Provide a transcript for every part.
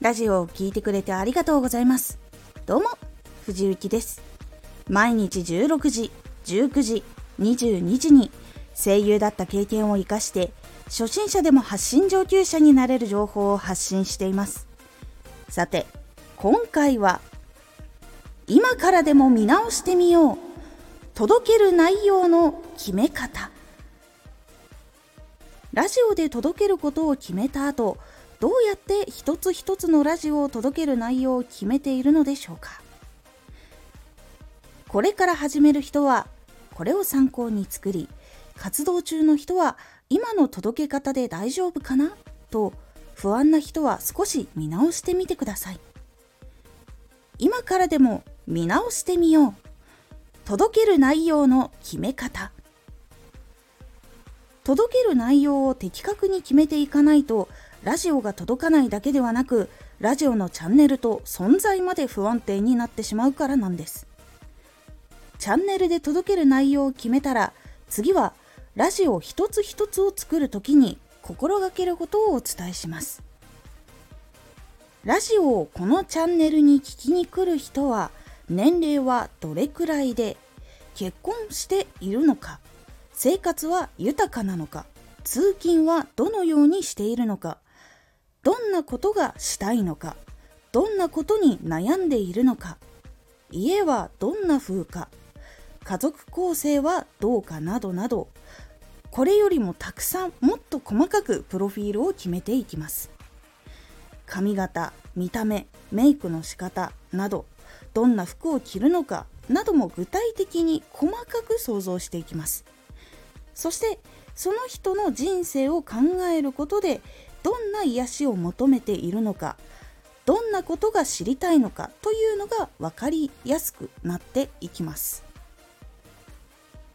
ラジオを聴いてくれてありがとうございます。どうも、藤幸です。毎日16時、19時、22時に声優だった経験を活かして初心者でも発信上級者になれる情報を発信しています。さて、今回は今からでも見直してみよう届ける内容の決め方ラジオで届けることを決めた後どうやって一つ一つのラジオを届ける内容を決めているのでしょうか。これから始める人はこれを参考に作り活動中の人は今の届け方で大丈夫かな？と不安な人は少し見直してみてください。今からでも見直してみよう。届ける内容の決め方。届ける内容を的確に決めていかないとラジオが届かないだけではなくラジオのチャンネルと存在まで不安定になってしまうからなんです。チャンネルで届ける内容を決めたら次はラジオ一つ一つを作るときに心がけることをお伝えします。ラジオをこのチャンネルに聞きに来る人は年齢はどれくらいで結婚しているのか生活は豊かなのか通勤はどのようにしているのかどんなことがしたいのかどんなことに悩んでいるのか家はどんな風か家族構成はどうかなどなどこれよりもたくさんもっと細かくプロフィールを決めていきます。髪型見た目メイクの仕方などどんな服を着るのかなども具体的に細かく想像していきます。そしてその人の人生を考えることでどんな癒しを求めているのかどんなことが知りたいのかというのが分かりやすくなっていきます。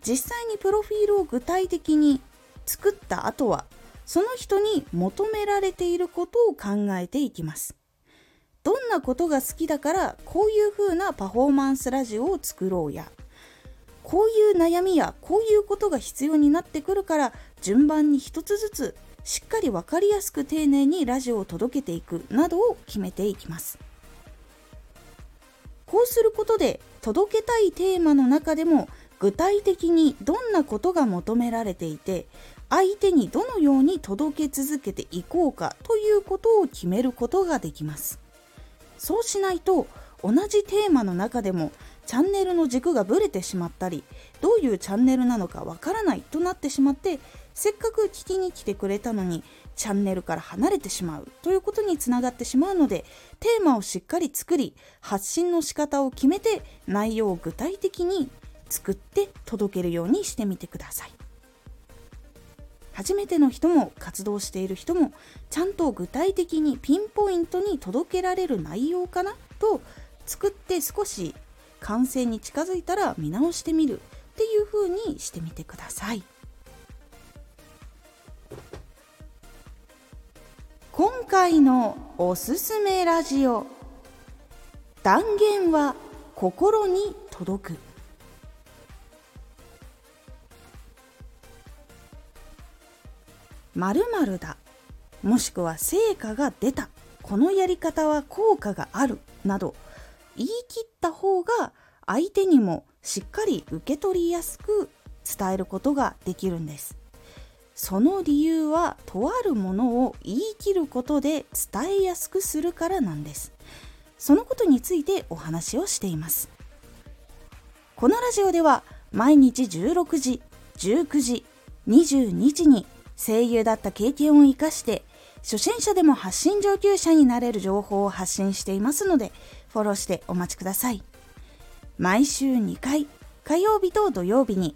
実際にプロフィールを具体的に作った後はその人に求められていることを考えていきます。どんなことが好きだからこういう風なパフォーマンスラジオを作ろうやこういう悩みやこういうことが必要になってくるから順番に一つずつしっかり分かりやすく丁寧にラジオを届けていくなどを決めていきます。こうすることで届けたいテーマの中でも具体的にどんなことが求められていて相手にどのように届け続けていこうかということを決めることができます。そうしないと同じテーマの中でもチャンネルの軸がぶれてしまったりどういうチャンネルなのかわからないとなってしまってせっかく聞きに来てくれたのにチャンネルから離れてしまう。ということにつながってしまうのでテーマをしっかり作り発信の仕方を決めて内容を具体的に作って届けるようにしてみてください。初めての人も活動している人もちゃんと具体的にピンポイントに届けられる内容かな？と作って少し完成に近づいたら見直してみるっていう風にしてみてください。回のおすすめラジオ。断言は心に届く。〇〇だ。もしくは成果が出た。このやり方は効果がある。など言い切った方が相手にもしっかり受け取りやすく伝えることができるんです。その理由はとあるものを言い切ることで伝えやすくするからなんです。そのことについてお話をしています。このラジオでは毎日16時19時22時に声優だった経験を生かして初心者でも発信上級者になれる情報を発信していますのでフォローしてお待ちください。毎週2回火曜日と土曜日に